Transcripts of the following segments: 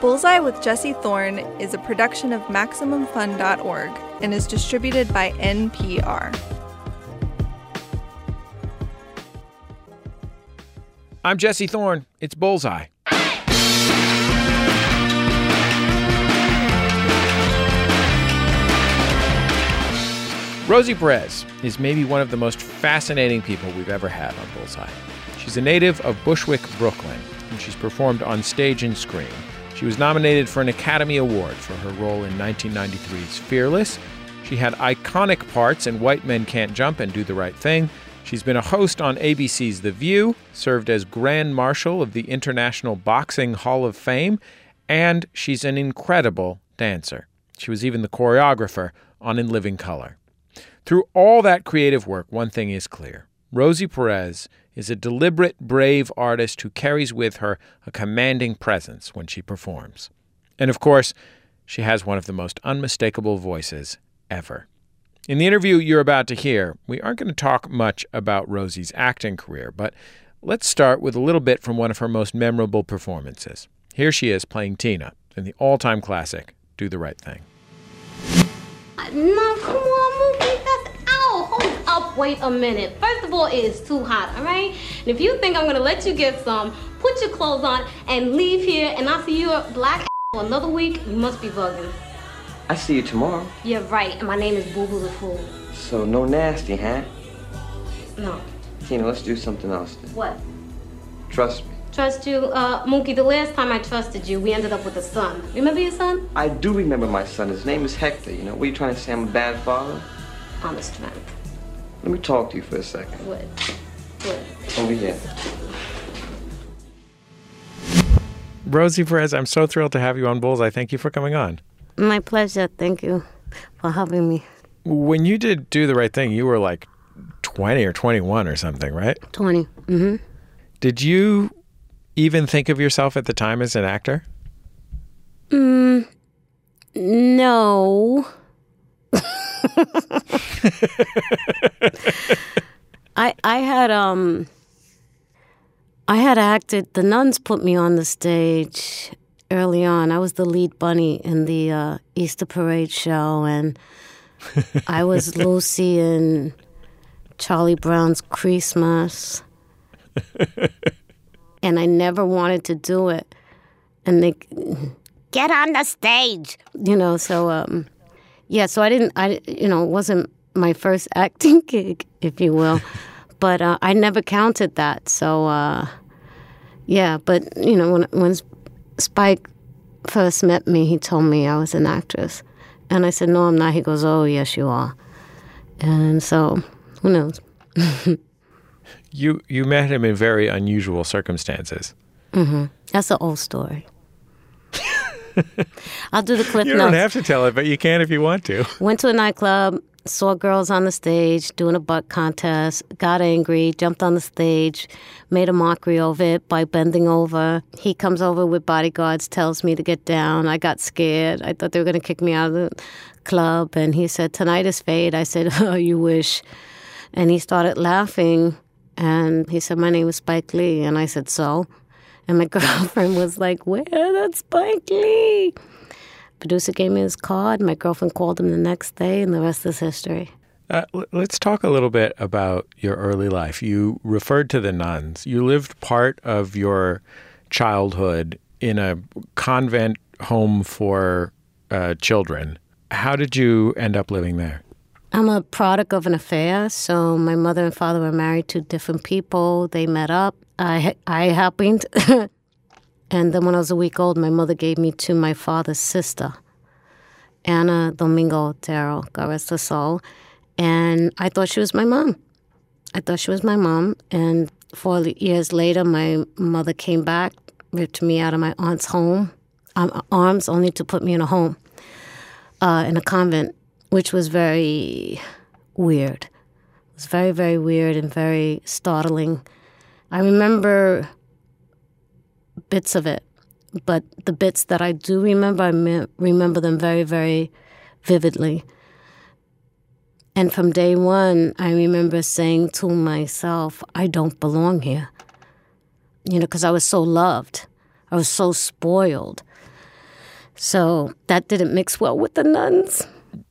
Bullseye with Jesse Thorne is a production of MaximumFun.org and is distributed by NPR. I'm Jesse Thorne. It's Bullseye. Rosie Perez is maybe one of the most fascinating people we've ever had on Bullseye. She's a native of Bushwick, Brooklyn, and she's performed on stage and screen. She was nominated for an Academy Award for her role in 1993's Fearless. She had iconic parts in White Men Can't Jump and Do the Right Thing. She's been a host on ABC's The View, served as Grand Marshal of the International Boxing Hall of Fame, and she's an incredible dancer. She was even the choreographer on In Living Color. Through all that creative work, one thing is clear Rosie Perez is a deliberate, brave artist who carries with her a commanding presence when she performs. And of course, she has one of the most unmistakable voices ever. In the interview you're about to hear, we aren't going to talk much about Rosie's acting career, but let's start with a little bit from one of her most memorable performances. Here she is playing Tina in the all time classic, Do the Right Thing. Wait a minute. First of all, it is too hot, all right? And if you think I'm gonna let you get some, put your clothes on and leave here, and I'll see you a black for another week. You must be bugging. I see you tomorrow. You're right. And my name is Boo Boo the Fool. So no nasty, huh? No. Tina, let's do something else then. What? Trust me. Trust you, uh, Mookie. The last time I trusted you, we ended up with a son. Remember your son? I do remember my son. His name is Hector. You know, what are you trying to say? I'm a bad father? Honest strength. Let me talk to you for a second. What? What? Over here. Rosie Perez, I'm so thrilled to have you on Bullseye. Thank you for coming on. My pleasure. Thank you for having me. When you did Do the Right Thing, you were like 20 or 21 or something, right? 20. Mm-hmm. Did you even think of yourself at the time as an actor? Mm, no. I I had um I had acted the nuns put me on the stage early on. I was the lead bunny in the uh, Easter parade show and I was Lucy in Charlie Brown's Christmas. and I never wanted to do it. And they get on the stage, you know. So, um, yeah. So I didn't. I you know it wasn't my first acting gig, if you will, but uh, I never counted that. So, uh, yeah. But you know when when Spike first met me, he told me I was an actress, and I said no, I'm not. He goes, oh yes, you are. And so, who knows? You you met him in very unusual circumstances. Mm-hmm. That's an old story. I'll do the clip now. You notes. don't have to tell it, but you can if you want to. Went to a nightclub, saw girls on the stage doing a butt contest, got angry, jumped on the stage, made a mockery of it by bending over. He comes over with bodyguards, tells me to get down. I got scared. I thought they were going to kick me out of the club. And he said, Tonight is fate. I said, Oh, you wish. And he started laughing. And he said, My name is Spike Lee. And I said, So? And my girlfriend was like, Where? That's Spike Lee. Producer gave me his card. My girlfriend called him the next day, and the rest is history. Uh, let's talk a little bit about your early life. You referred to the nuns. You lived part of your childhood in a convent home for uh, children. How did you end up living there? I'm a product of an affair. So my mother and father were married to different people. They met up. I I happened, and then when I was a week old, my mother gave me to my father's sister, Anna Domingo Otero, God rest her soul. And I thought she was my mom. I thought she was my mom. And four years later, my mother came back, ripped me out of my aunt's home, um, arms, only to put me in a home, uh, in a convent, which was very weird. It was very, very weird and very startling. I remember bits of it, but the bits that I do remember, I me- remember them very, very vividly. And from day one, I remember saying to myself, I don't belong here. You know, because I was so loved, I was so spoiled. So that didn't mix well with the nuns.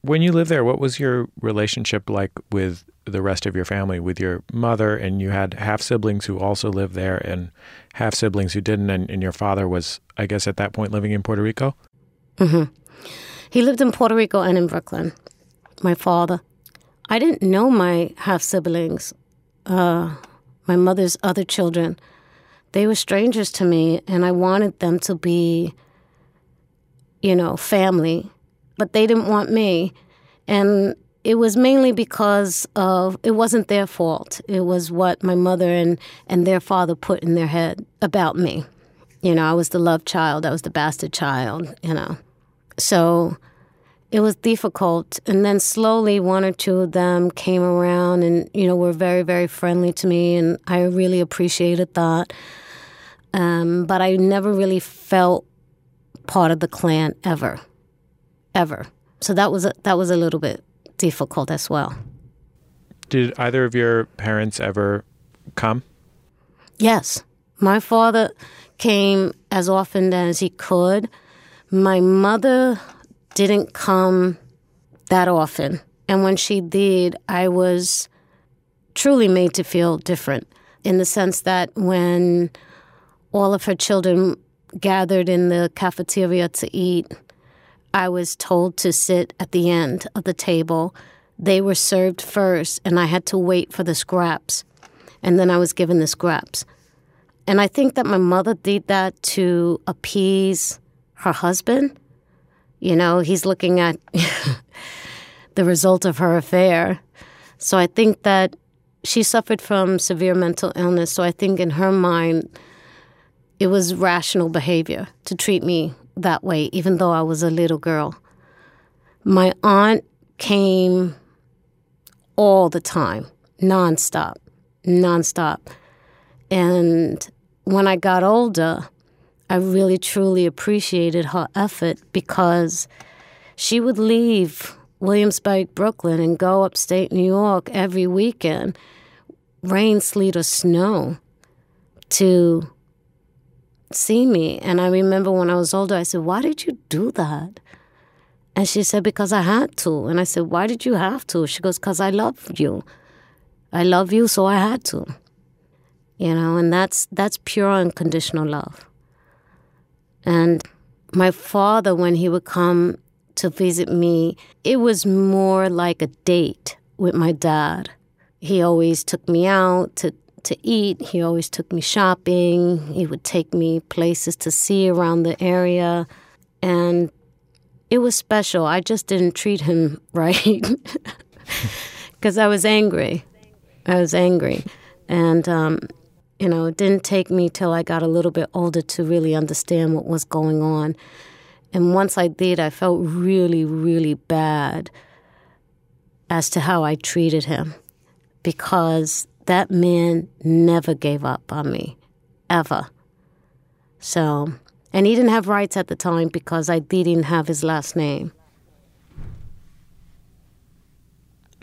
When you lived there, what was your relationship like with the rest of your family, with your mother? And you had half siblings who also lived there and half siblings who didn't. And, and your father was, I guess, at that point living in Puerto Rico? hmm He lived in Puerto Rico and in Brooklyn, my father. I didn't know my half siblings, uh, my mother's other children. They were strangers to me, and I wanted them to be, you know, family, but they didn't want me. And it was mainly because of it wasn't their fault. It was what my mother and, and their father put in their head about me. You know, I was the love child, I was the bastard child, you know. So it was difficult. And then slowly, one or two of them came around and, you know, were very, very friendly to me. And I really appreciated that. Um, but I never really felt part of the clan ever, ever. So that was a, that was a little bit difficult as well. Did either of your parents ever come? Yes, my father came as often as he could. My mother didn't come that often. And when she did, I was truly made to feel different in the sense that when all of her children gathered in the cafeteria to eat, I was told to sit at the end of the table. They were served first, and I had to wait for the scraps. And then I was given the scraps. And I think that my mother did that to appease her husband. You know, he's looking at the result of her affair. So I think that she suffered from severe mental illness. So I think in her mind, it was rational behavior to treat me that way, even though I was a little girl. My aunt came all the time, nonstop, nonstop. And when I got older, I really truly appreciated her effort because she would leave Williamsburg, Brooklyn, and go upstate New York every weekend, rain, sleet, or snow, to see me. And I remember when I was older, I said, Why did you do that? And she said, Because I had to. And I said, Why did you have to? She goes, Because I love you. I love you, so I had to. You know, and that's that's pure unconditional love. And my father, when he would come to visit me, it was more like a date with my dad. He always took me out to, to eat. He always took me shopping. He would take me places to see around the area. And it was special. I just didn't treat him right because I was angry. I was angry. And um, you know, it didn't take me till I got a little bit older to really understand what was going on. And once I did, I felt really, really bad as to how I treated him because that man never gave up on me, ever. So, and he didn't have rights at the time because I didn't have his last name.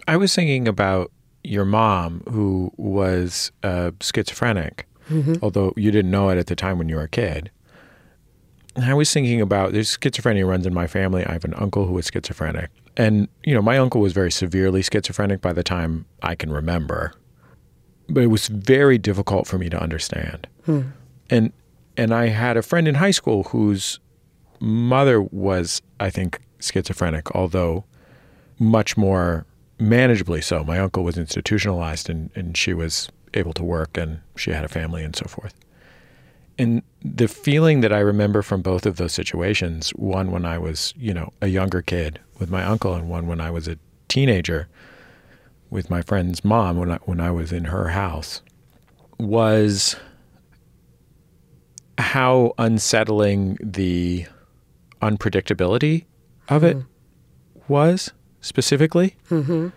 I was thinking about your mom, who was uh, schizophrenic, mm-hmm. although you didn't know it at the time when you were a kid. And I was thinking about there's schizophrenia runs in my family. I have an uncle who was schizophrenic, and you know my uncle was very severely schizophrenic by the time I can remember. But it was very difficult for me to understand. Hmm. And and I had a friend in high school whose mother was, I think, schizophrenic, although much more manageably so. My uncle was institutionalized and, and she was able to work and she had a family and so forth. And the feeling that I remember from both of those situations, one when I was, you know, a younger kid with my uncle and one when I was a teenager with my friend's mom when I, when I was in her house, was how unsettling the unpredictability of it mm. was specifically. Mm-hmm.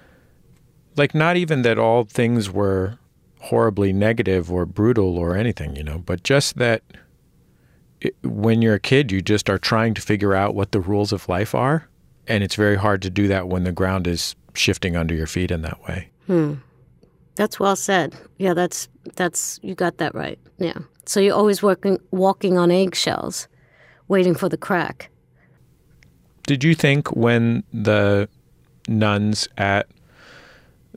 Like, not even that all things were horribly negative or brutal or anything, you know, but just that it, when you're a kid, you just are trying to figure out what the rules of life are. And it's very hard to do that when the ground is shifting under your feet in that way. Hmm. That's well said. Yeah, that's that's you got that right. Yeah. So you're always working walking on eggshells, waiting for the crack. Did you think when the nuns at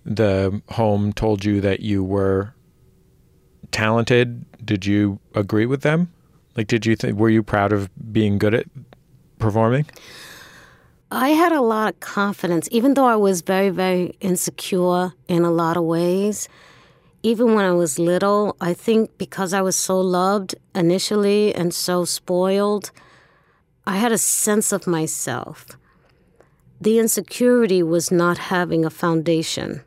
the home told you that you were talented, did you agree with them? Like, did you think, were you proud of being good at performing? I had a lot of confidence, even though I was very, very insecure in a lot of ways. Even when I was little, I think because I was so loved initially and so spoiled, I had a sense of myself. The insecurity was not having a foundation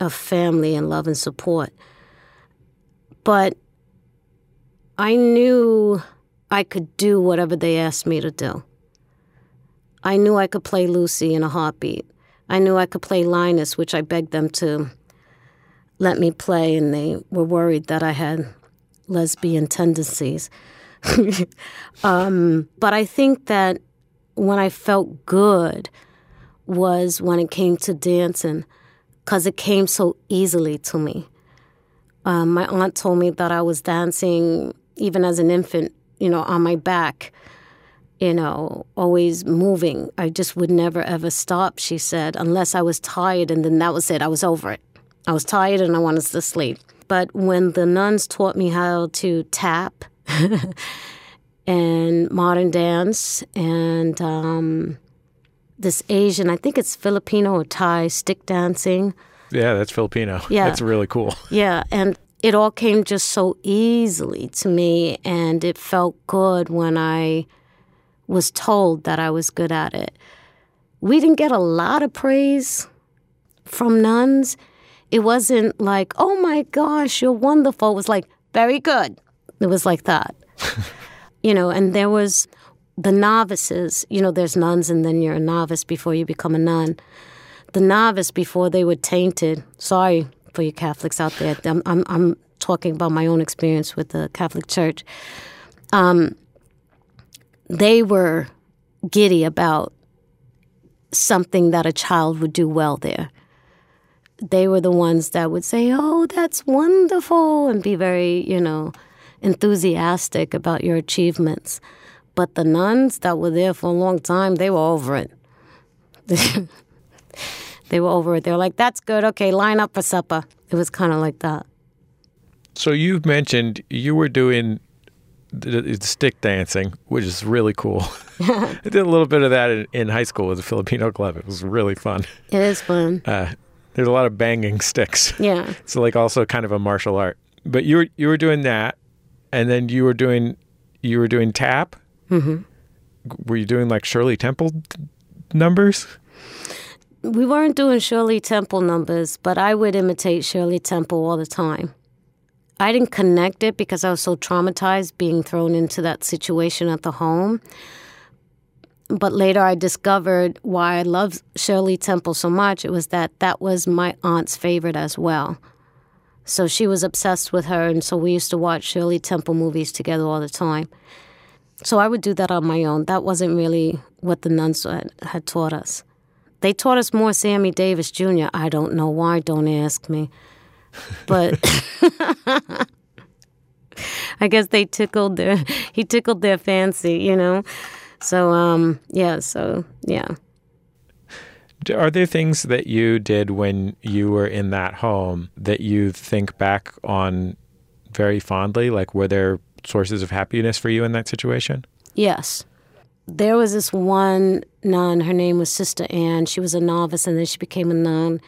of family and love and support. But I knew I could do whatever they asked me to do. I knew I could play Lucy in a heartbeat. I knew I could play Linus, which I begged them to let me play, and they were worried that I had lesbian tendencies. um, but I think that when I felt good was when it came to dancing, because it came so easily to me. Um, my aunt told me that I was dancing even as an infant, you know, on my back, you know, always moving. I just would never ever stop, she said, unless I was tired, and then that was it. I was over it. I was tired and I wanted to sleep. But when the nuns taught me how to tap and modern dance and um, this Asian, I think it's Filipino or Thai stick dancing. Yeah, that's Filipino. Yeah. That's really cool. Yeah, and it all came just so easily to me, and it felt good when I was told that I was good at it. We didn't get a lot of praise from nuns. It wasn't like, oh my gosh, you're wonderful. It was like, very good. It was like that. you know, and there was the novices. You know, there's nuns, and then you're a novice before you become a nun. The novice, before they were tainted, sorry for you Catholics out there, I'm, I'm, I'm talking about my own experience with the Catholic Church. Um, they were giddy about something that a child would do well there. They were the ones that would say, Oh, that's wonderful, and be very, you know, enthusiastic about your achievements. But the nuns that were there for a long time, they were over it. they were over it. They were like, That's good. Okay, line up for supper. It was kind of like that. So you've mentioned you were doing stick dancing, which is really cool. I did a little bit of that in, in, high school with the Filipino club. It was really fun. It is fun. Uh, there's a lot of banging sticks. Yeah. It's like also kind of a martial art. But you were you were doing that, and then you were doing you were doing tap. Mm-hmm. Were you doing like Shirley Temple numbers? We weren't doing Shirley Temple numbers, but I would imitate Shirley Temple all the time. I didn't connect it because I was so traumatized being thrown into that situation at the home. But later I discovered why I loved Shirley Temple so much. It was that that was my aunt's favorite as well. So she was obsessed with her, and so we used to watch Shirley Temple movies together all the time. So I would do that on my own. That wasn't really what the nuns had, had taught us. They taught us more Sammy Davis Jr. I don't know why, don't ask me. But I guess they tickled their he tickled their fancy, you know. So um yeah, so yeah. Are there things that you did when you were in that home that you think back on very fondly? Like were there sources of happiness for you in that situation? Yes. There was this one nun, her name was Sister Anne. She was a novice and then she became a nun.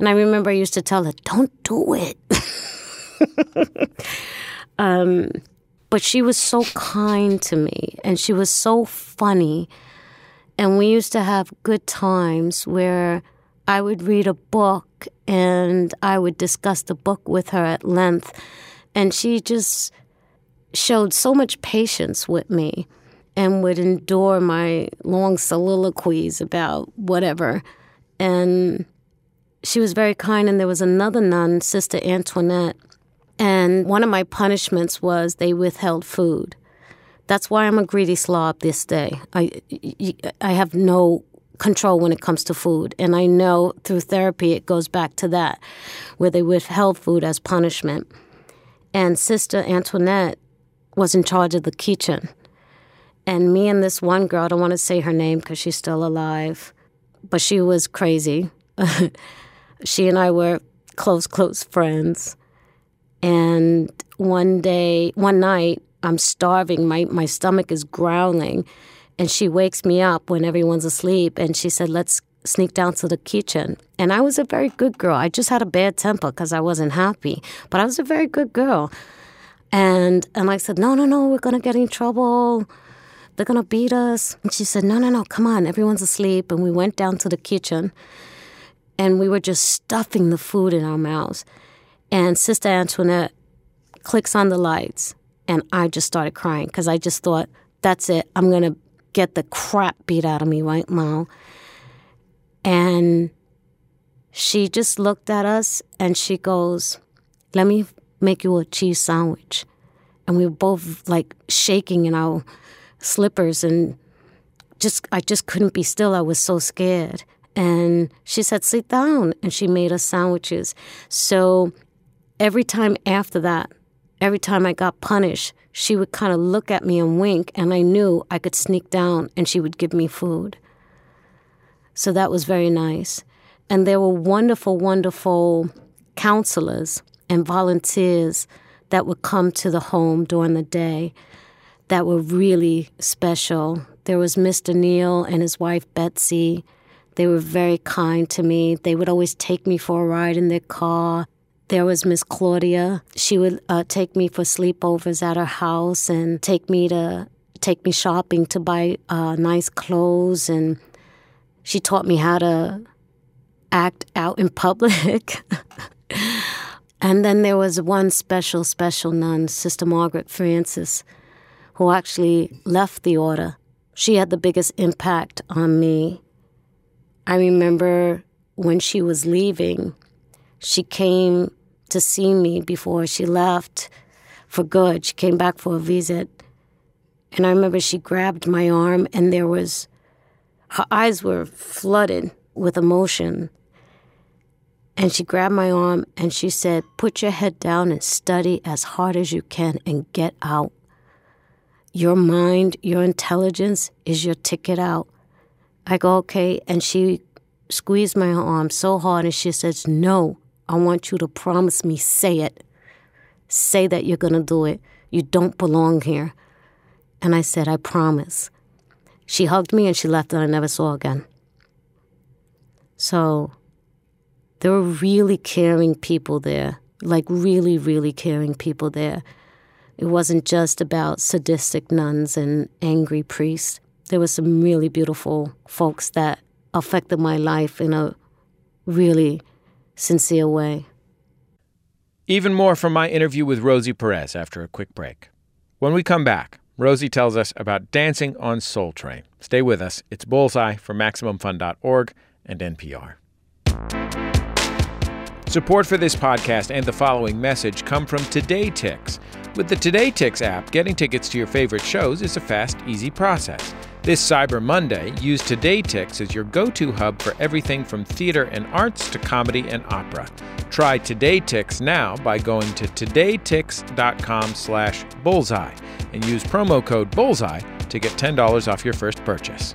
And I remember I used to tell her, don't do it. um, but she was so kind to me and she was so funny. And we used to have good times where I would read a book and I would discuss the book with her at length. And she just showed so much patience with me and would endure my long soliloquies about whatever. And she was very kind. And there was another nun, Sister Antoinette. And one of my punishments was they withheld food. That's why I'm a greedy slob this day. I, I have no control when it comes to food. And I know through therapy it goes back to that, where they withheld food as punishment. And Sister Antoinette was in charge of the kitchen. And me and this one girl, I don't want to say her name because she's still alive, but she was crazy. she and I were close, close friends. And one day, one night, I'm starving. My, my stomach is growling. And she wakes me up when everyone's asleep. And she said, Let's sneak down to the kitchen. And I was a very good girl. I just had a bad temper because I wasn't happy. But I was a very good girl. And, and I said, No, no, no, we're going to get in trouble. They're going to beat us. And she said, No, no, no, come on. Everyone's asleep. And we went down to the kitchen and we were just stuffing the food in our mouths. And Sister Antoinette clicks on the lights, and I just started crying because I just thought, that's it. I'm going to get the crap beat out of me right now. And she just looked at us and she goes, Let me make you a cheese sandwich. And we were both like shaking in our slippers and just I just couldn't be still. I was so scared. And she said, Sit down. And she made us sandwiches. So every time after that, every time I got punished, she would kind of look at me and wink, and I knew I could sneak down and she would give me food. So that was very nice. And there were wonderful, wonderful counselors and volunteers that would come to the home during the day that were really special. There was Mr. Neal and his wife Betsy. They were very kind to me. They would always take me for a ride in their car. There was Miss Claudia. She would uh, take me for sleepovers at her house and take me to take me shopping to buy uh, nice clothes, and she taught me how to act out in public. and then there was one special, special nun, Sister Margaret Francis, who actually left the order. She had the biggest impact on me. I remember when she was leaving, she came to see me before she left for good. She came back for a visit. And I remember she grabbed my arm, and there was, her eyes were flooded with emotion. And she grabbed my arm and she said, Put your head down and study as hard as you can and get out. Your mind, your intelligence is your ticket out. I go, Okay. And she squeezed my arm so hard and she says, No, I want you to promise me, say it. Say that you're going to do it. You don't belong here. And I said, I promise. She hugged me and she left and I never saw again. So there were really caring people there, like really, really caring people there. It wasn't just about sadistic nuns and angry priests. There were some really beautiful folks that affected my life in a really sincere way. Even more from my interview with Rosie Perez after a quick break. When we come back, Rosie tells us about dancing on Soul Train. Stay with us. It's Bullseye for MaximumFun.org and NPR. Support for this podcast and the following message come from TodayTix. With the TodayTix app, getting tickets to your favorite shows is a fast, easy process. This Cyber Monday, use TodayTix as your go-to hub for everything from theater and arts to comedy and opera. Try TodayTix now by going to todaytix.com slash bullseye and use promo code bullseye to get $10 off your first purchase.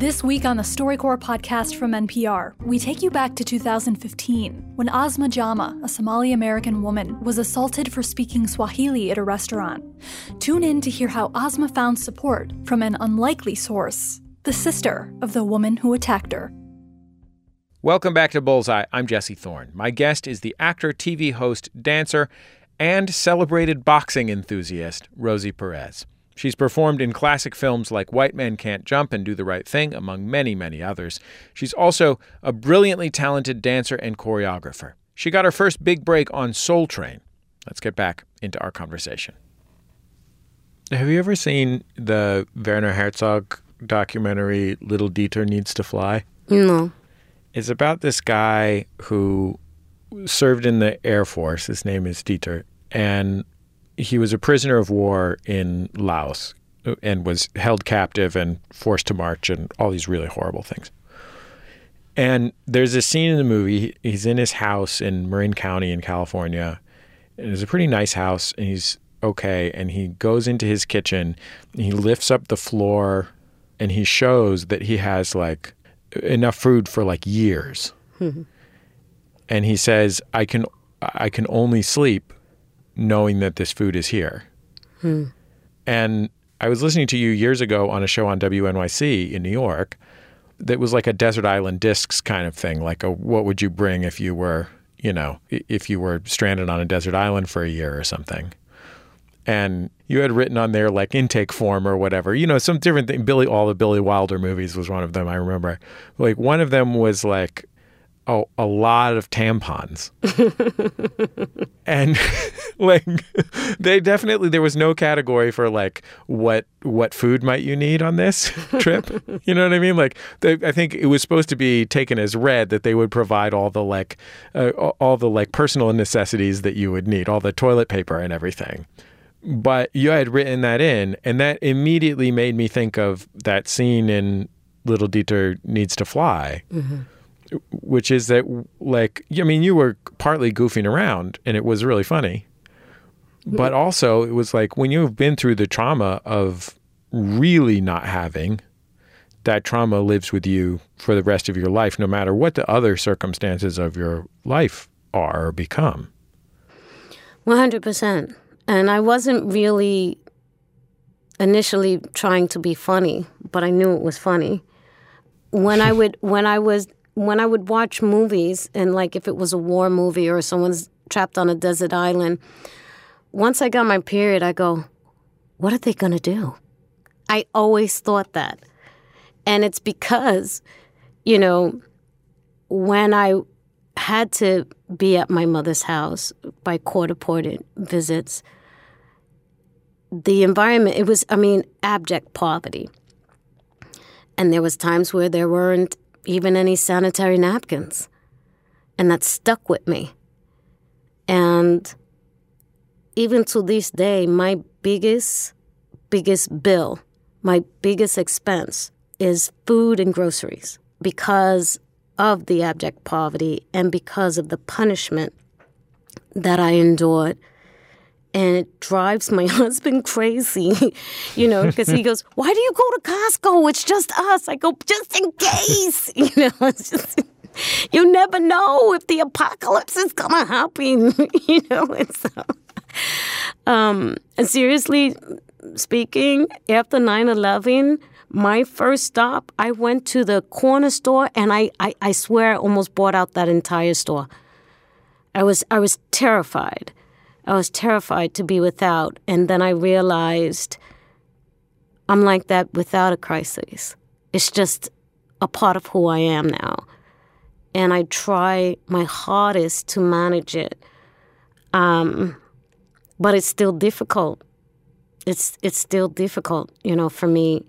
This week on the StoryCorps podcast from NPR, we take you back to 2015 when Asma Jama, a Somali American woman, was assaulted for speaking Swahili at a restaurant. Tune in to hear how Asma found support from an unlikely source the sister of the woman who attacked her. Welcome back to Bullseye. I'm Jesse Thorne. My guest is the actor, TV host, dancer, and celebrated boxing enthusiast Rosie Perez. She's performed in classic films like White Men Can't Jump and Do the Right Thing, among many, many others. She's also a brilliantly talented dancer and choreographer. She got her first big break on Soul Train. Let's get back into our conversation. Have you ever seen the Werner Herzog documentary Little Dieter Needs to Fly? No. It's about this guy who served in the Air Force. His name is Dieter. And he was a prisoner of war in Laos uh, and was held captive and forced to march and all these really horrible things. And there's a scene in the movie. He's in his house in Marin County in California. And it's a pretty nice house, and he's okay. And he goes into his kitchen, and he lifts up the floor, and he shows that he has like enough food for like years. Hmm. and he says, "I can, I can only sleep knowing that this food is here." Hmm. And I was listening to you years ago on a show on WNYC in New York that was like a desert island discs kind of thing, like a what would you bring if you were, you know, if you were stranded on a desert island for a year or something. And you had written on there like intake form or whatever, you know, some different thing. Billy, all the Billy Wilder movies was one of them. I remember, like one of them was like, oh, a lot of tampons, and like they definitely there was no category for like what what food might you need on this trip. you know what I mean? Like they, I think it was supposed to be taken as read that they would provide all the like uh, all- the like personal necessities that you would need, all the toilet paper and everything but you had written that in, and that immediately made me think of that scene in Little Dieter Needs to Fly, which is that, like, I mean, you were partly goofing around, and it was really funny, mm-hmm. but also it was like when you've been through the trauma of really not having, that trauma lives with you for the rest of your life, no matter what the other circumstances of your life are or become. 100%. And I wasn't really initially trying to be funny, but I knew it was funny. When I would when I was when I would watch movies and like if it was a war movie or someone's trapped on a desert island, once I got my period, I go, what are they going to do? I always thought that. And it's because, you know, when I had to be at my mother's house by court appointed visits, the environment, it was, I mean, abject poverty. And there was times where there weren't even any sanitary napkins. And that stuck with me. And even to this day, my biggest, biggest bill, my biggest expense is food and groceries because of the abject poverty and because of the punishment that I endured. And it drives my husband crazy, you know, because he goes, Why do you go to Costco? It's just us. I go, Just in case, you know, it's just. You never know if the apocalypse is gonna happen, you know. And so, um, and seriously speaking, after 9-11, my first stop, I went to the corner store, and I, I, I swear, I almost bought out that entire store. I was I was terrified. I was terrified to be without, and then I realized I'm like that without a crisis. It's just a part of who I am now, and I try my hardest to manage it. Um, but it's still difficult. It's it's still difficult, you know, for me.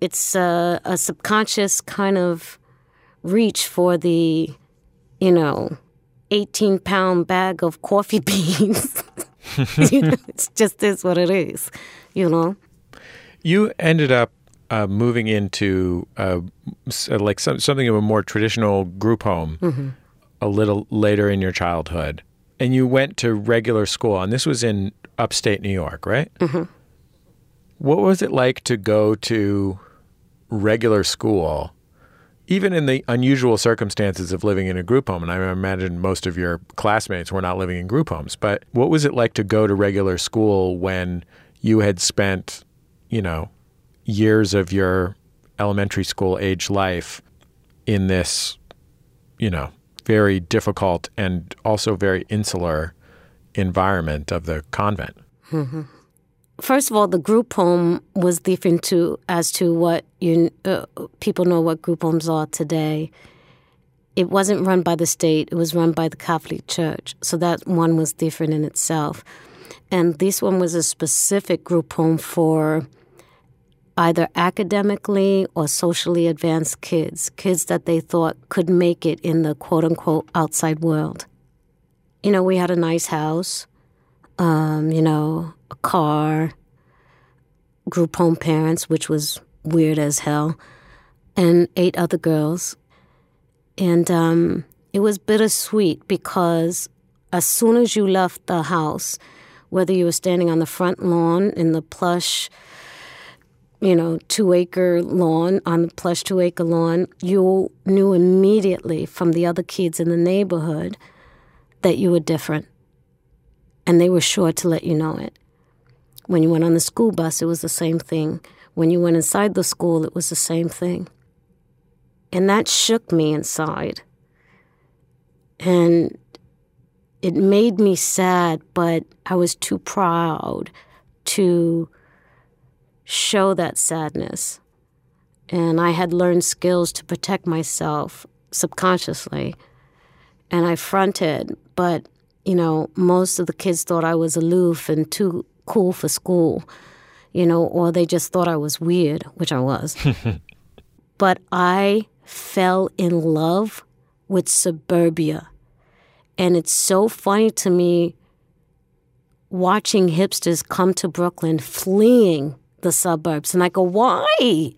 It's a, a subconscious kind of reach for the, you know, 18 pound bag of coffee beans. you know, it's just is what it is, you know. You ended up uh, moving into uh, uh, like some, something of a more traditional group home a little later in your childhood, and you went to regular school, and this was in upstate New York, right? Mm-hmm. What was it like to go to regular school, even in the unusual circumstances of living in a group home? And I imagine most of your classmates were not living in group homes, but what was it like to go to regular school when you had spent, you know, years of your elementary school age life in this, you know, very difficult and also very insular environment of the convent. First of all, the group home was different to as to what you uh, people know what group homes are today. It wasn't run by the state; it was run by the Catholic Church. So that one was different in itself, and this one was a specific group home for either academically or socially advanced kids, kids that they thought could make it in the quote unquote outside world. You know, we had a nice house, um, you know, a car, group home parents, which was weird as hell, and eight other girls. And um, it was bittersweet because as soon as you left the house, whether you were standing on the front lawn in the plush, you know, two acre lawn, on the plush two acre lawn, you knew immediately from the other kids in the neighborhood that you were different. And they were sure to let you know it. When you went on the school bus, it was the same thing. When you went inside the school, it was the same thing. And that shook me inside. And it made me sad, but I was too proud to show that sadness. And I had learned skills to protect myself subconsciously. And I fronted, but, you know, most of the kids thought I was aloof and too cool for school, you know, or they just thought I was weird, which I was. but I fell in love with suburbia. And it's so funny to me watching hipsters come to Brooklyn fleeing the suburbs. And I go, why?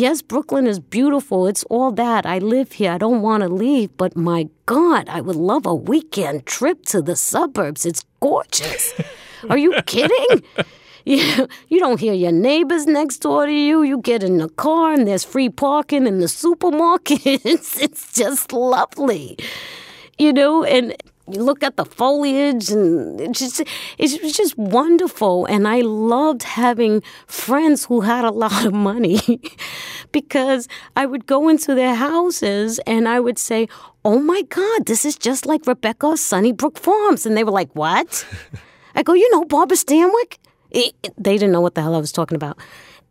Yes, Brooklyn is beautiful. It's all that. I live here. I don't want to leave. But my God, I would love a weekend trip to the suburbs. It's gorgeous. Are you kidding? You, you don't hear your neighbors next door to you. You get in the car and there's free parking in the supermarket. It's, it's just lovely. You know, and you look at the foliage and it's just it's just wonderful. And i loved having friends who had a lot of money because i would go into their houses and i would say oh my god this is just like rebecca sunnybrook farms. And they were like what? I go you know barbara stanwyck? It, it, they didn't know what the hell i was talking about.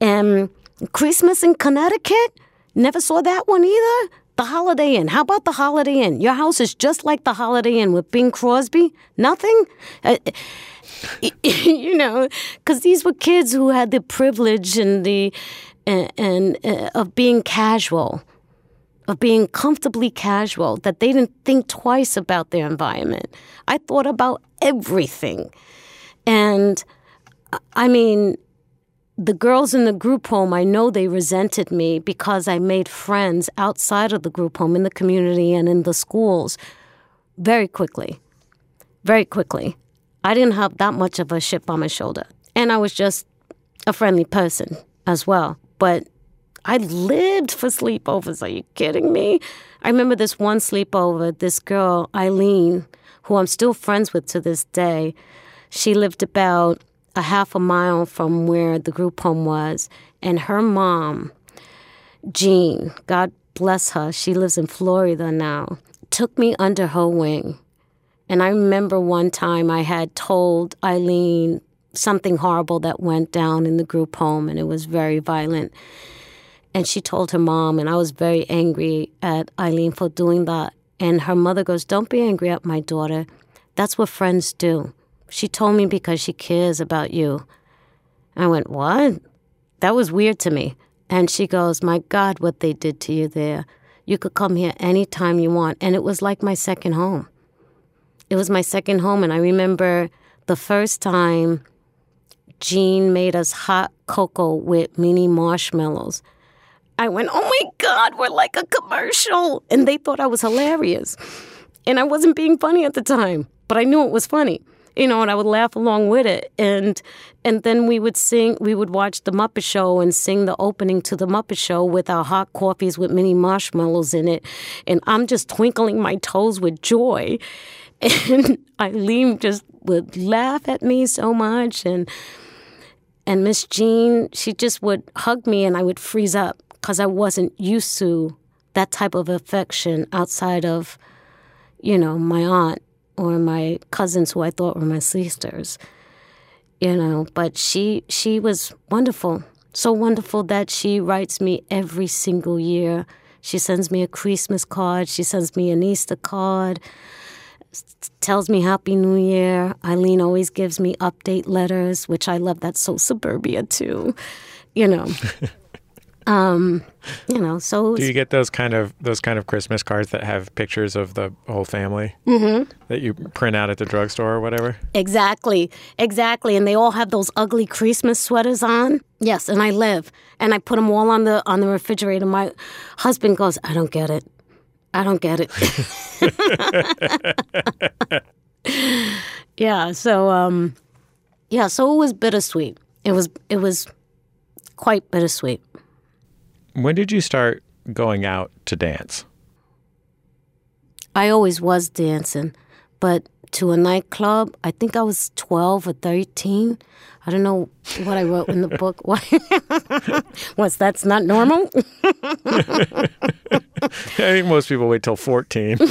Um, christmas in connecticut? Never saw that one either the Holiday Inn. How about the Holiday Inn? Your house is just like the Holiday Inn with Bing Crosby. Nothing? Uh, you know, because these were kids who had the privilege and the and, and uh, of being casual, of being comfortably casual. That they didn't think twice about their environment. I thought about everything, and I mean, the girls in the group home, I know they resented me because I made friends outside of the group home in the community and in the schools very quickly. Very quickly. I didn't have that much of a chip on my shoulder. And I was just a friendly person as well. But I lived for sleepovers. Are you kidding me? I remember this one sleepover, this girl, Eileen, who I'm still friends with to this day. She lived about a half a mile from where the group home was, and her mom, Jean, God bless her, she lives in Florida now, took me under her wing. And I remember one time I had told Eileen something horrible that went down in the group home, and it was very violent. And she told her mom, and I was very angry at Eileen for doing that. And her mother goes, Don't be angry at my daughter. That's what friends do. She told me because she cares about you. I went, What? That was weird to me. And she goes, My God, what they did to you there. You could come here anytime you want. And it was like my second home. It was my second home. And I remember the first time Jean made us hot cocoa with mini marshmallows. I went, Oh my God, we're like a commercial. And they thought I was hilarious. And I wasn't being funny at the time, but I knew it was funny you know, and I would laugh along with it. And and then we would sing, we would watch the Muppet Show and sing the opening to the Muppet Show with our hot coffees with mini marshmallows in it. And I'm just twinkling my toes with joy. And Eileen just would laugh at me so much and and Miss Jean, she just would hug me and I would freeze up because I wasn't used to that type of affection outside of, you know, my aunt or my cousins who I thought were my sisters. You know, but she she was wonderful. So wonderful that she writes me every single year. She sends me a Christmas card, she sends me an Easter card tells me Happy New Year. Eileen always gives me update letters, which I love. That's so suburbia too, you know. um, you know, so Do you get those kind of those kind of Christmas cards that have pictures of the whole family Mm-hmm. that you print out at the drugstore or whatever? Exactly, exactly, and they all have those ugly Christmas sweaters on. Yes, and I live, and I put them all on the on the refrigerator. My husband goes, "I don't get it. I don't get it." yeah. So, um, yeah. So it was bittersweet. It was it was quite bittersweet. When did you start going out to dance? I always was dancing, but to a nightclub, I think I was 12 or 13. I don't know what I wrote in the book. What's that's not normal? I think most people wait till 14.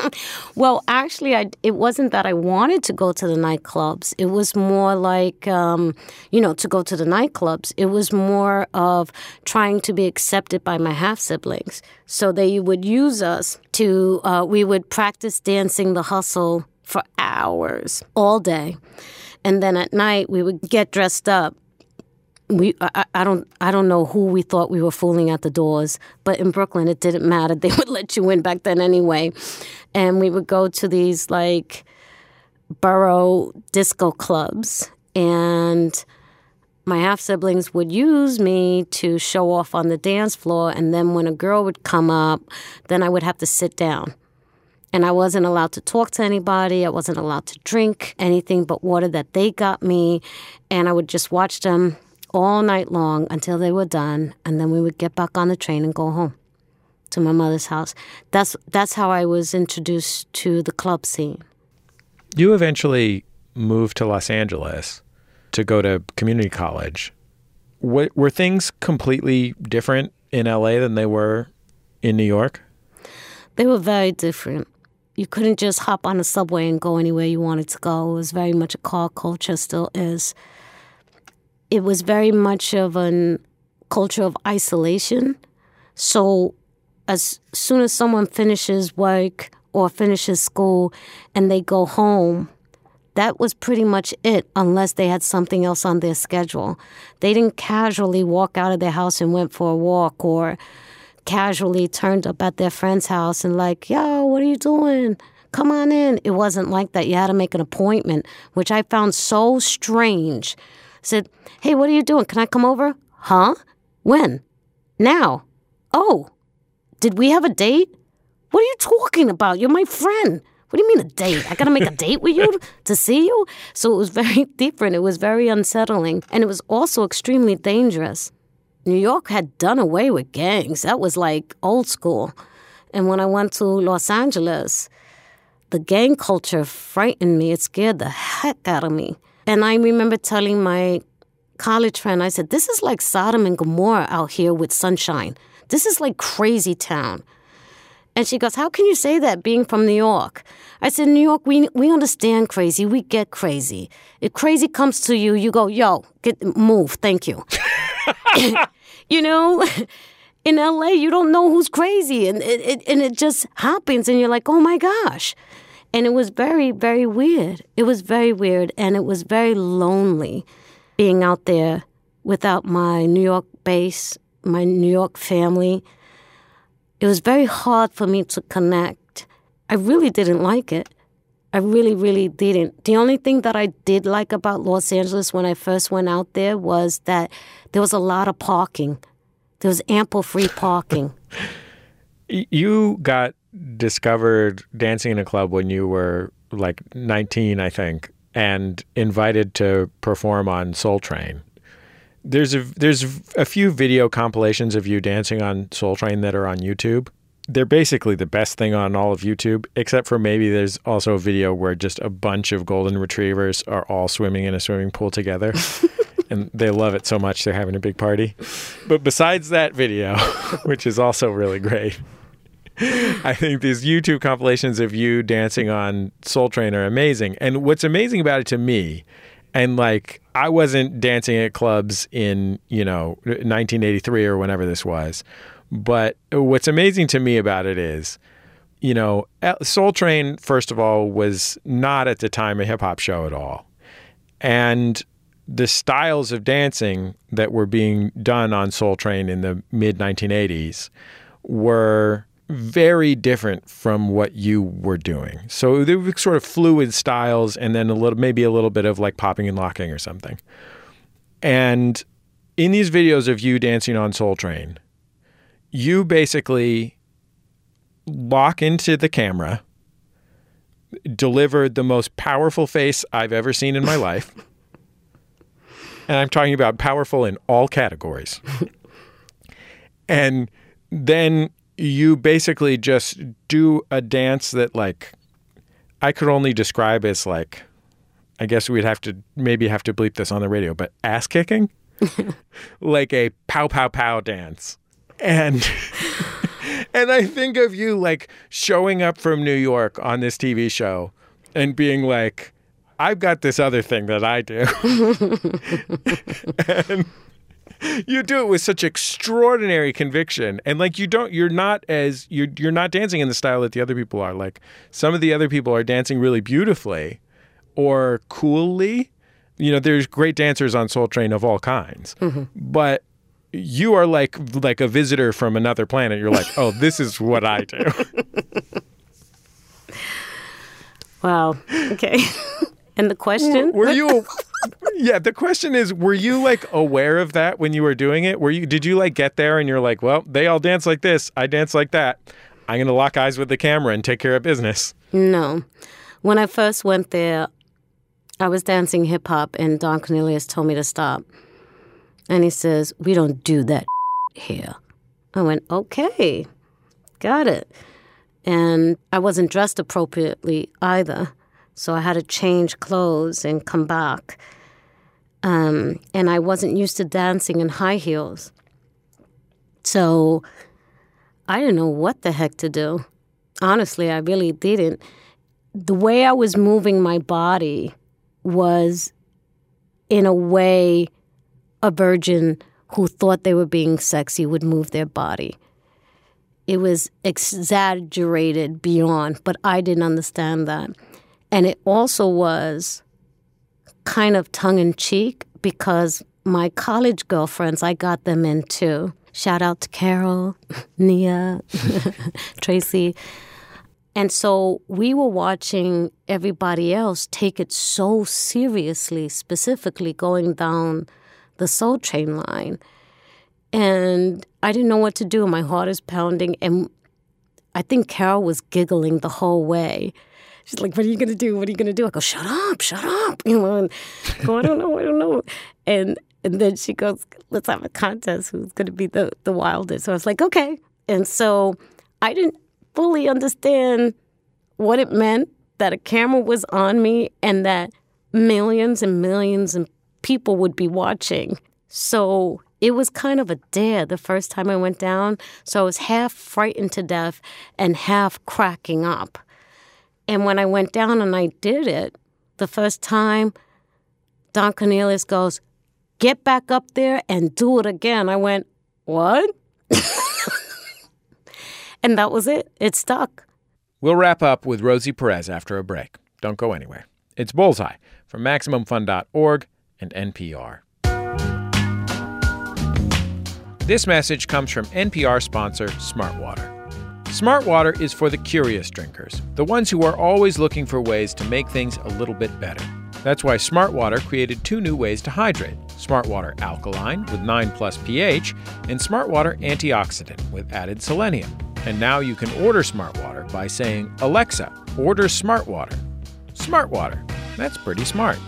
Well, actually, I, it wasn't that I wanted to go to the nightclubs. It was more like, um, you know, to go to the nightclubs. It was more of trying to be accepted by my half siblings. So they would use us to, uh, we would practice dancing the hustle for hours, all day. And then at night, we would get dressed up we I, I don't I don't know who we thought we were fooling at the doors, but in Brooklyn it didn't matter. They would let you in back then anyway. And we would go to these like borough disco clubs and my half siblings would use me to show off on the dance floor and then when a girl would come up, then I would have to sit down. And I wasn't allowed to talk to anybody. I wasn't allowed to drink anything but water that they got me. And I would just watch them all night long until they were done, and then we would get back on the train and go home to my mother's house. That's that's how I was introduced to the club scene. You eventually moved to Los Angeles to go to community college. What, were things completely different in LA than they were in New York? They were very different. You couldn't just hop on a subway and go anywhere you wanted to go. It was very much a car culture, still is. It was very much of a culture of isolation. So, as soon as someone finishes work or finishes school and they go home, that was pretty much it, unless they had something else on their schedule. They didn't casually walk out of their house and went for a walk or casually turned up at their friend's house and like, yo, what are you doing? Come on in. It wasn't like that. You had to make an appointment, which I found so strange. Said, hey, what are you doing? Can I come over? Huh? When? Now. Oh, did we have a date? What are you talking about? You're my friend. What do you mean a date? I gotta make a date with you to see you? So it was very different. It was very unsettling. And it was also extremely dangerous. New York had done away with gangs. That was like old school. And when I went to Los Angeles, the gang culture frightened me. It scared the heck out of me. And I remember telling my college friend, I said, This is like Sodom and Gomorrah out here with sunshine. This is like crazy town. And she goes, How can you say that being from New York? I said, New York, we, we understand crazy. We get crazy. If crazy comes to you, you go, Yo, get move. Thank you. you know? In LA, you don't know who's crazy, and it, it, and it just happens, and you're like, oh my gosh. And it was very, very weird. It was very weird, and it was very lonely being out there without my New York base, my New York family. It was very hard for me to connect. I really didn't like it. I really, really didn't. The only thing that I did like about Los Angeles when I first went out there was that there was a lot of parking. There was ample free parking. You got discovered dancing in a club when you were like 19, I think, and invited to perform on Soul Train. There's a there's a few video compilations of you dancing on Soul Train that are on YouTube. They're basically the best thing on all of YouTube, except for maybe there's also a video where just a bunch of golden retrievers are all swimming in a swimming pool together. and they love it so much they're having a big party. But besides that video, which is also really great, I think these YouTube compilations of you dancing on Soul Train are amazing. And what's amazing about it to me, and like I wasn't dancing at clubs in, you know, 1983 or whenever this was, but what's amazing to me about it is, you know, Soul Train, first of all, was not at the time a hip hop show at all. And the styles of dancing that were being done on Soul Train in the mid 1980s were very different from what you were doing. So they were sort of fluid styles and then a little maybe a little bit of like popping and locking or something. And in these videos of you dancing on Soul Train, you basically lock into the camera, delivered the most powerful face I've ever seen in my life. and I'm talking about powerful in all categories. and then you basically just do a dance that like I could only describe as like I guess we'd have to maybe have to bleep this on the radio, but ass kicking? like a pow pow pow dance. And and I think of you like showing up from New York on this TV show and being like, I've got this other thing that I do. and you do it with such extraordinary conviction. And like you don't you're not as you're you're not dancing in the style that the other people are. Like some of the other people are dancing really beautifully or coolly. You know there's great dancers on soul train of all kinds. Mm-hmm. but you are like like a visitor from another planet. You're like oh this is what i do. Wow. Okay. And the question? Were you yeah, the question is, were you like aware of that when you were doing it? Were you did you like get there and you're like, well, they all dance like this, I dance like that. I'm gonna lock eyes with the camera and take care of business. No. When I first went there, I was dancing hip hop and Don Cornelius told me to stop. And he says, We don't do that here. I went, Okay, got it. And I wasn't dressed appropriately either. So I had to change clothes and come back. Um, and I wasn't used to dancing in high heels. So I didn't know what the heck to do. Honestly, I really didn't. The way I was moving my body was, in a way, a virgin who thought they were being sexy would move their body. It was exaggerated beyond, but I didn't understand that. And it also was kind of tongue in cheek because my college girlfriends, I got them into. Shout out to Carol, Nia, Tracy. And so we were watching everybody else take it so seriously, specifically going down the Soul Train line. And I didn't know what to do. My heart is pounding. And I think Carol was giggling the whole way. She's like, "What are you gonna do? What are you gonna do?" I go, "Shut up, shut up," you know. And I go, "I don't know, I don't know." And and then she goes, "Let's have a contest. Who's gonna be the the wildest?" So I was like, "Okay." And so I didn't fully understand what it meant that a camera was on me and that millions and millions of people would be watching. So it was kind of a dare the first time I went down. So I was half frightened to death and half cracking up. And when I went down and I did it the first time, Don Cornelius goes, Get back up there and do it again. I went, What? and that was it. It stuck. We'll wrap up with Rosie Perez after a break. Don't go anywhere. It's Bullseye from MaximumFun.org and NPR. This message comes from NPR sponsor Smartwater. Smart water is for the curious drinkers, the ones who are always looking for ways to make things a little bit better. That's why Smart Water created two new ways to hydrate Smart Water Alkaline with 9 plus pH and Smart Water Antioxidant with added selenium. And now you can order Smart Water by saying, Alexa, order Smart Water. Smart Water. That's pretty smart.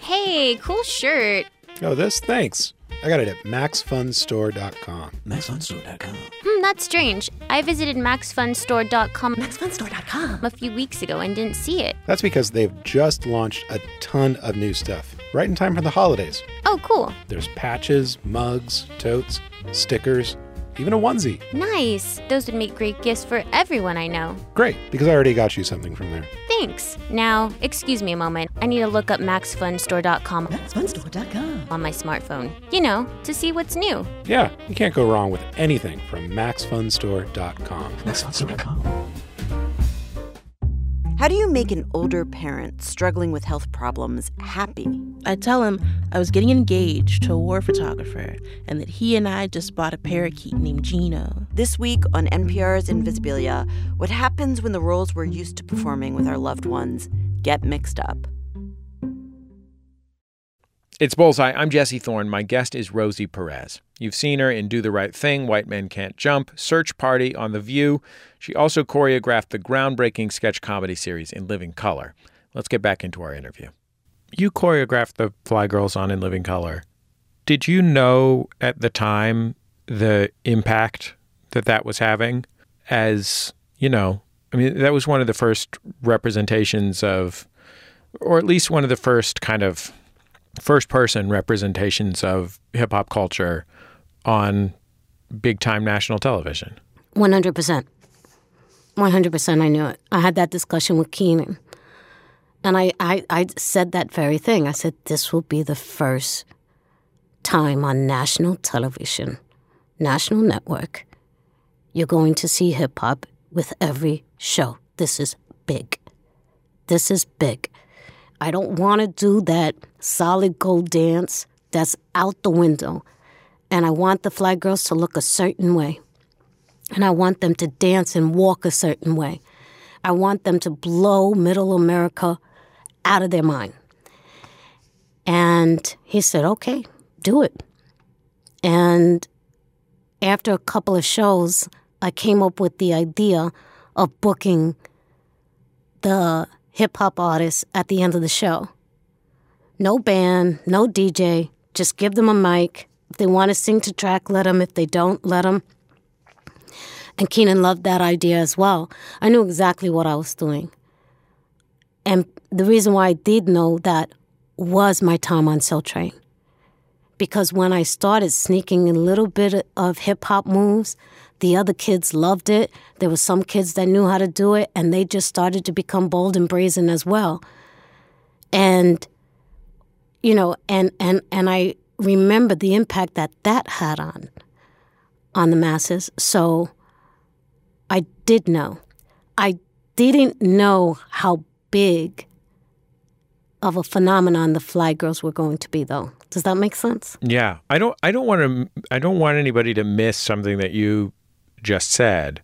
Hey, cool shirt. Oh, this? Thanks. I got it at maxfunstore.com. Maxfunstore.com. Hmm, that's strange. I visited maxfunstore.com maxfunstore.com a few weeks ago and didn't see it. That's because they've just launched a ton of new stuff. right in time for the holidays. Oh, cool. There's patches, mugs, totes, stickers, even a onesie. Nice. Those would make great gifts for everyone I know. Great, because I already got you something from there. Thanks. Now, excuse me a moment. I need to look up maxfunstore.com MaxFunStore.com. on my smartphone. You know, to see what's new. Yeah, you can't go wrong with anything from maxfunstore.com. maxfunstore.com. How do you make an older parent struggling with health problems happy? I tell him I was getting engaged to a war photographer and that he and I just bought a parakeet named Gino. This week on NPR's Invisibilia, what happens when the roles we're used to performing with our loved ones get mixed up? It's Bullseye. I'm Jesse Thorn. My guest is Rosie Perez. You've seen her in Do the Right Thing, White Men Can't Jump, Search Party on The View. She also choreographed the groundbreaking sketch comedy series In Living Color. Let's get back into our interview. You choreographed the Fly Girls on In Living Color. Did you know at the time the impact that that was having? As, you know, I mean, that was one of the first representations of, or at least one of the first kind of first person representations of hip hop culture on big time national television. 100%. 100% I knew it. I had that discussion with Keenen. And I, I, I said that very thing. I said, this will be the first time on national television, national network, you're going to see hip hop with every show. This is big. This is big. I don't want to do that solid gold dance that's out the window. And I want the fly girls to look a certain way. And I want them to dance and walk a certain way. I want them to blow middle America out of their mind. And he said, okay, do it. And after a couple of shows, I came up with the idea of booking the hip hop artists at the end of the show. No band, no DJ, just give them a mic. If they want to sing to track, let them. If they don't, let them. And Keenen loved that idea as well. I knew exactly what I was doing. And the reason why I did know that was my time on Soul Train. Because when I started sneaking a little bit of hip hop moves, the other kids loved it. There were some kids that knew how to do it, and they just started to become bold and brazen as well. And, you know, and, and, and I remember the impact that that had on, on the masses. So I did know. I didn't know how big of a phenomenon the Fly Girls were going to be, though. Does that make sense? Yeah, I don't. I don't want to. I don't want anybody to miss something that you just said,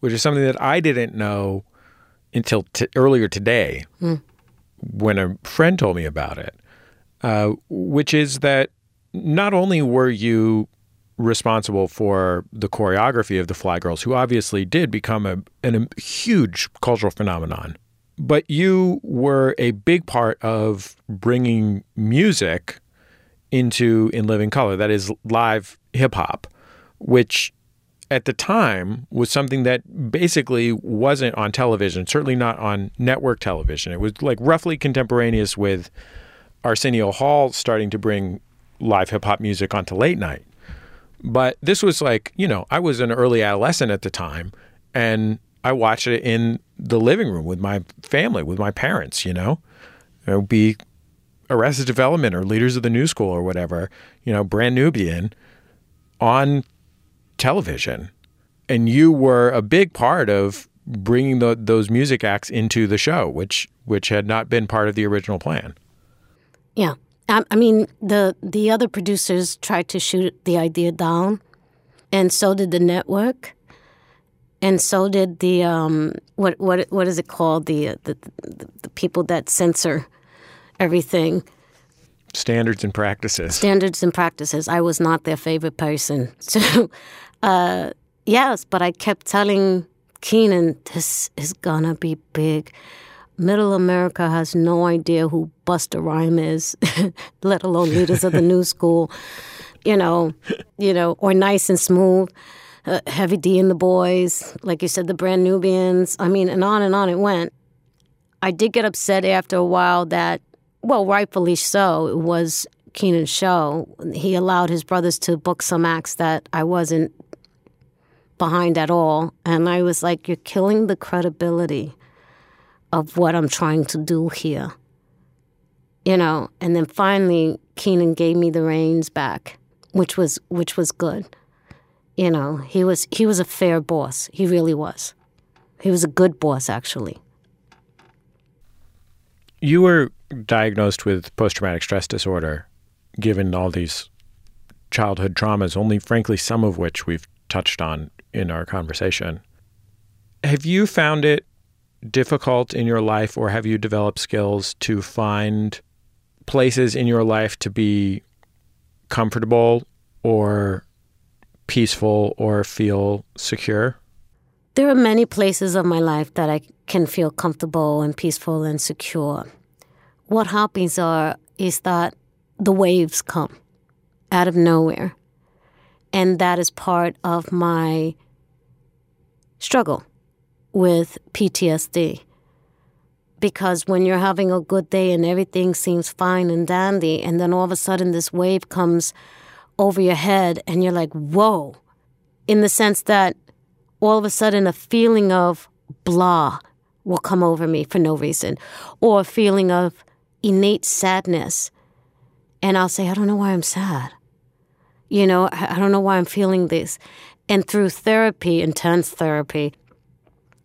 which is something that I didn't know until t- earlier today, Mm. when a friend told me about it. Uh, which is that not only were you responsible for the choreography of the Fly Girls, who obviously did become a, an, a huge cultural phenomenon, but you were a big part of bringing music into In Living Color, that is live hip hop, which at the time was something that basically wasn't on television, certainly not on network television. It was like roughly contemporaneous with Arsenio Hall starting to bring live hip hop music onto late night. But this was like, you know, I was an early adolescent at the time and I watched it in the living room with my family, with my parents, you know. It would be Arrested Development or Leaders of the New School or whatever, you know, Brand Nubian on television. And you were a big part of bringing the, those music acts into the show, which which had not been part of the original plan. Yeah. I, I mean, the the other producers tried to shoot the idea down, and so did the network, and so did the um what what what is it called the uh, the, the the people that censor everything Standards and practices. standards and practices. I was not their favorite person, so uh, yes, but I kept telling Keenen, this is gonna be big. Middle America has no idea who Busta Rhymes is, let alone leaders of the new school, you know, you know, or nice and smooth, uh, Heavy D and the boys, like you said, the Brand Nubians. I mean, and on and on it went. I did get upset after a while that well, rightfully so, it was Keenen's show. He allowed his brothers to book some acts that I wasn't behind at all. And I was like, you're killing the credibility of what I'm trying to do here. You know, and then finally Keenen gave me the reins back, which was which was good. You know, he was he was a fair boss. He really was. He was a good boss actually. You were diagnosed with post traumatic stress disorder given all these childhood traumas, only frankly some of which we've touched on in our conversation. Have you found it difficult in your life, or have you developed skills to find places in your life to be comfortable or peaceful or feel secure? There are many places of my life that I can feel comfortable and peaceful and secure. What happens are is that the waves come out of nowhere. And that is part of my struggle with PTSD. Because when you're having a good day and everything seems fine and dandy, and then all of a sudden this wave comes over your head and you're like, whoa, in the sense that all of a sudden a feeling of blah will come over me for no reason, or a feeling of innate sadness. And I'll say, I don't know why I'm sad. You know, I don't know why I'm feeling this. And through therapy, intense therapy,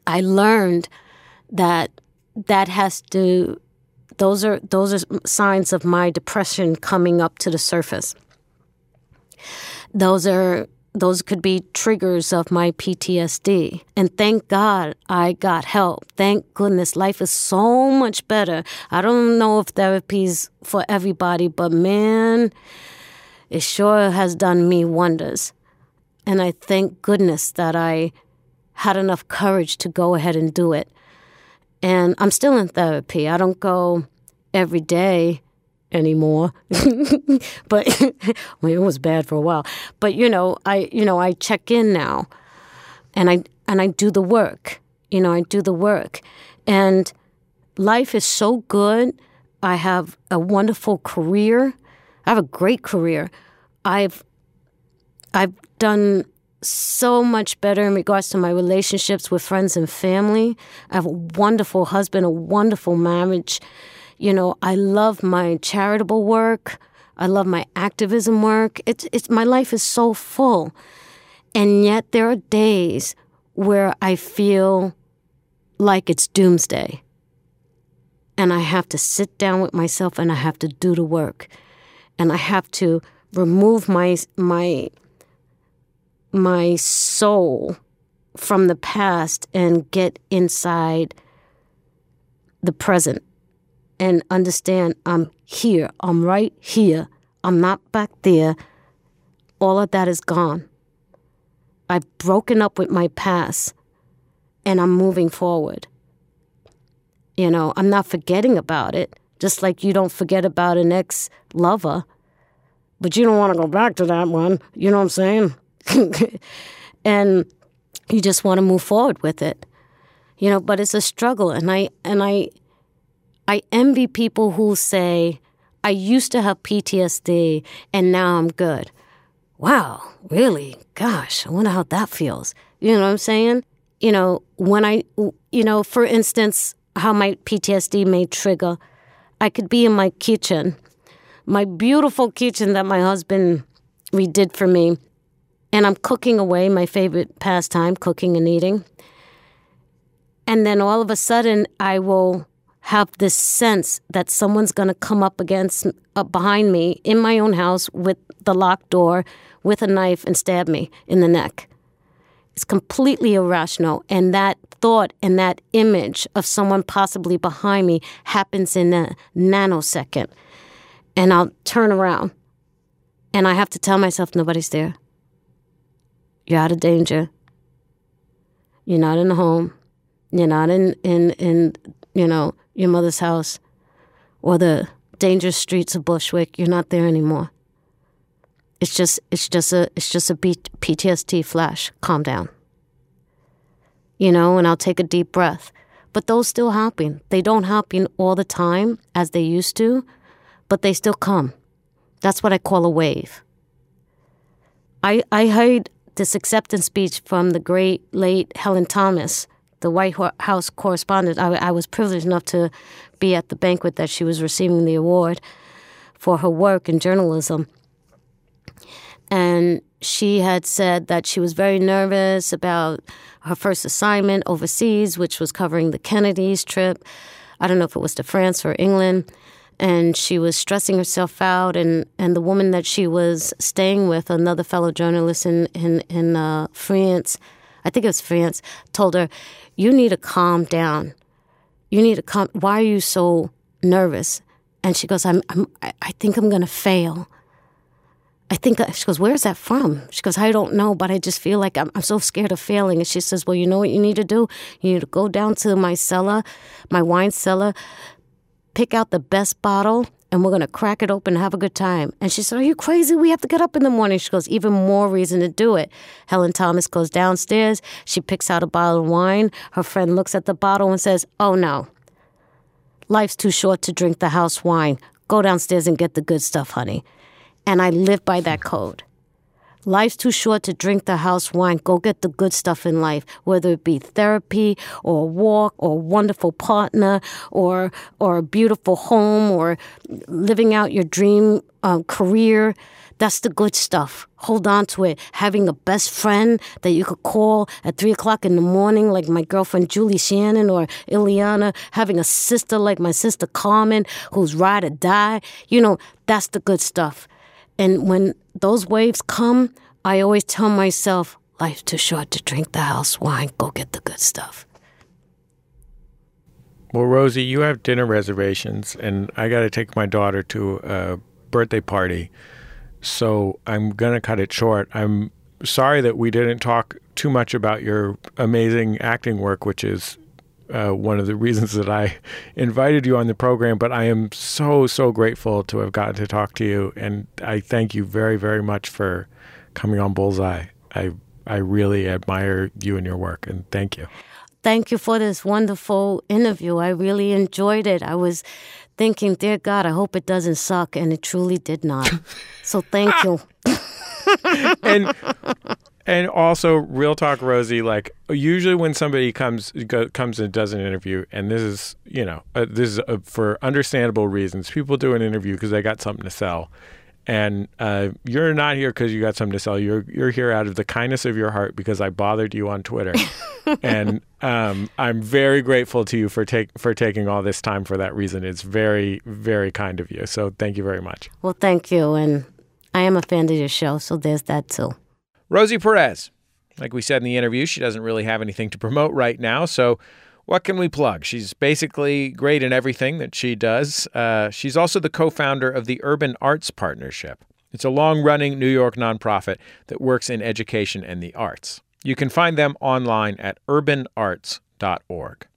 I learned that that has to those are those are signs of my depression coming up to the surface. Those are those could be triggers of my PTSD. And thank God I got help. Thank goodness life is so much better. I don't know if therapy's for everybody, but man, it sure has done me wonders. And I thank goodness that I had enough courage to go ahead and do it. And I'm still in therapy. I don't go every day anymore. but it was bad for a while. But you know, I you know, I check in now and I and I do the work. You know, I do the work. And life is so good. I have a wonderful career. I have a great career. I've I've done so much better in regards to my relationships with friends and family. I have a wonderful husband, a wonderful marriage. You know, I love my charitable work. I love my activism work. It's it's my life is so full. And yet there are days where I feel like it's doomsday. And I have to sit down with myself and I have to do the work. And I have to remove my my my soul from the past and get inside the present and understand I'm here. I'm right here. I'm not back there. All of that is gone. I've broken up with my past and I'm moving forward. You know, I'm not forgetting about it, just like you don't forget about an ex lover but you don't want to go back to that one. You know what I'm saying? and you just want to move forward with it. You know, but it's a struggle and I and I I envy people who say I used to have PTSD and now I'm good. Wow, really? Gosh, I wonder how that feels. You know what I'm saying? You know, when I you know, for instance, how my PTSD may trigger, I could be in my kitchen my beautiful kitchen that my husband redid for me. And I'm cooking away, my favorite pastime, cooking and eating. And then all of a sudden, I will have this sense that someone's going to come up against, up behind me in my own house with the locked door, with a knife, and stab me in the neck. It's completely irrational. And that thought and that image of someone possibly behind me happens in a nanosecond and I'll turn around and I have to tell myself nobody's there. You're out of danger. You're not in the home. You're not in, in, in you know, your mother's house or the dangerous streets of Bushwick. You're not there anymore. It's just it's just a it's just a PTSD flash. Calm down. You know, and I'll take a deep breath. But those still happen. They don't happen all the time as they used to, but they still come. That's what I call a wave. I, I heard this acceptance speech from the great late Helen Thomas, the White House correspondent. I, I was privileged enough to be at the banquet that she was receiving the award for her work in journalism. And she had said that she was very nervous about her first assignment overseas, which was covering the Kennedys trip. I don't know if it was to France or England. And she was stressing herself out, and, and the woman that she was staying with, another fellow journalist in in, in uh, France, I think it was France, told her, "You need to calm down. You need to calm. Why are you so nervous?" And she goes, "I'm, I'm I think I'm gonna fail." I think she goes, Where's that from? She goes, I don't know, but I just feel like I'm, I'm so scared of failing. And she says, Well, you know what you need to do? You need to go down to my cellar, my wine cellar, pick out the best bottle, and we're going to crack it open and have a good time. And she said, Are you crazy? We have to get up in the morning. She goes, Even more reason to do it. Helen Thomas goes downstairs. She picks out a bottle of wine. Her friend looks at the bottle and says, Oh no. Life's too short to drink the house wine. Go downstairs and get the good stuff, honey and I live by that code. Life's too short to drink the house wine. Go get the good stuff in life, whether it be therapy or a walk or a wonderful partner or or a beautiful home or living out your dream uh, career. That's the good stuff. Hold on to it. Having a best friend that you could call at three o'clock in the morning, like my girlfriend Julie Shannon or Ileana. Having a sister like my sister Carmen, who's ride or die. You know, that's the good stuff. And when those waves come, I always tell myself, life's too short to drink the house wine. Go get the good stuff. Well, Rosie, you have dinner reservations, and I got to take my daughter to a birthday party. So I'm going to cut it short. I'm sorry that we didn't talk too much about your amazing acting work, which is uh, one of the reasons that I invited you on the program. But I am so, so grateful to have gotten to talk to you. And I thank you very, very much for coming on Bullseye. I, I really admire you and your work. And thank you. Thank you for this wonderful interview. I really enjoyed it. I was thinking, dear God, I hope it doesn't suck. And it truly did not. so thank you. and and also, real talk, Rosie. Like usually, when somebody comes go, comes and does an interview, and this is you know uh, this is uh, for understandable reasons. People do an interview because they got something to sell, and uh, you're not here because you got something to sell. You're you're here out of the kindness of your heart because I bothered you on Twitter, and um, I'm very grateful to you for take for taking all this time for that reason. It's very very kind of you. So thank you very much. Well, thank you, and I am a fan of your show, so there's that too. Rosie Perez. Like we said in the interview, she doesn't really have anything to promote right now. So, what can we plug? She's basically great in everything that she does. Uh, she's also the co founder of the Urban Arts Partnership. It's a long running New York nonprofit that works in education and the arts. You can find them online at urbanarts.org.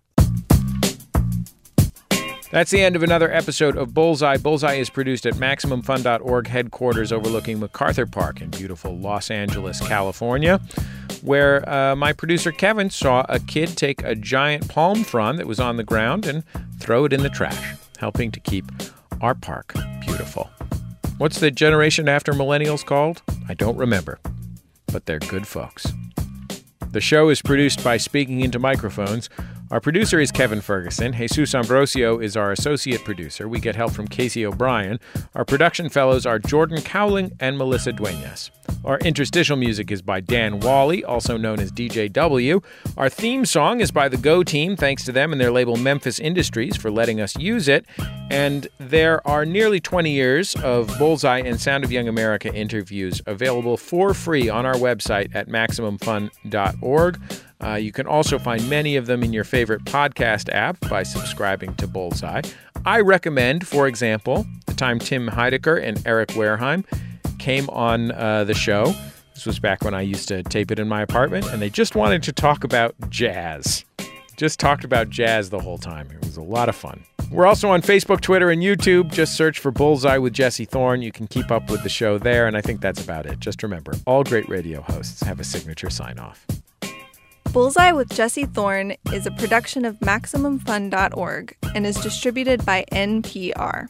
That's the end of another episode of Bullseye. Bullseye is produced at MaximumFun.org headquarters overlooking MacArthur Park in beautiful Los Angeles, California, where uh, my producer Kevin saw a kid take a giant palm frond that was on the ground and throw it in the trash, helping to keep our park beautiful. What's the generation after millennials called? I don't remember, but they're good folks. The show is produced by Speaking Into Microphones. Our producer is Kevin Ferguson. Jesus Ambrosio is our associate producer. We get help from Casey O'Brien. Our production fellows are Jordan Cowling and Melissa Duenas. Our interstitial music is by Dan Wally, also known as DJW. Our theme song is by the Go Team. Thanks to them and their label Memphis Industries for letting us use it. And there are nearly 20 years of Bullseye and Sound of Young America interviews available for free on our website at MaximumFun.org. Uh, you can also find many of them in your favorite podcast app by subscribing to Bullseye. I recommend, for example, the time Tim Heidecker and Eric Wareheim came on uh, the show. This was back when I used to tape it in my apartment, and they just wanted to talk about jazz. Just talked about jazz the whole time. It was a lot of fun. We're also on Facebook, Twitter, and YouTube. Just search for Bullseye with Jesse Thorn. You can keep up with the show there, and I think that's about it. Just remember all great radio hosts have a signature sign off. Bullseye with Jesse Thorn is a production of MaximumFun.org and is distributed by NPR.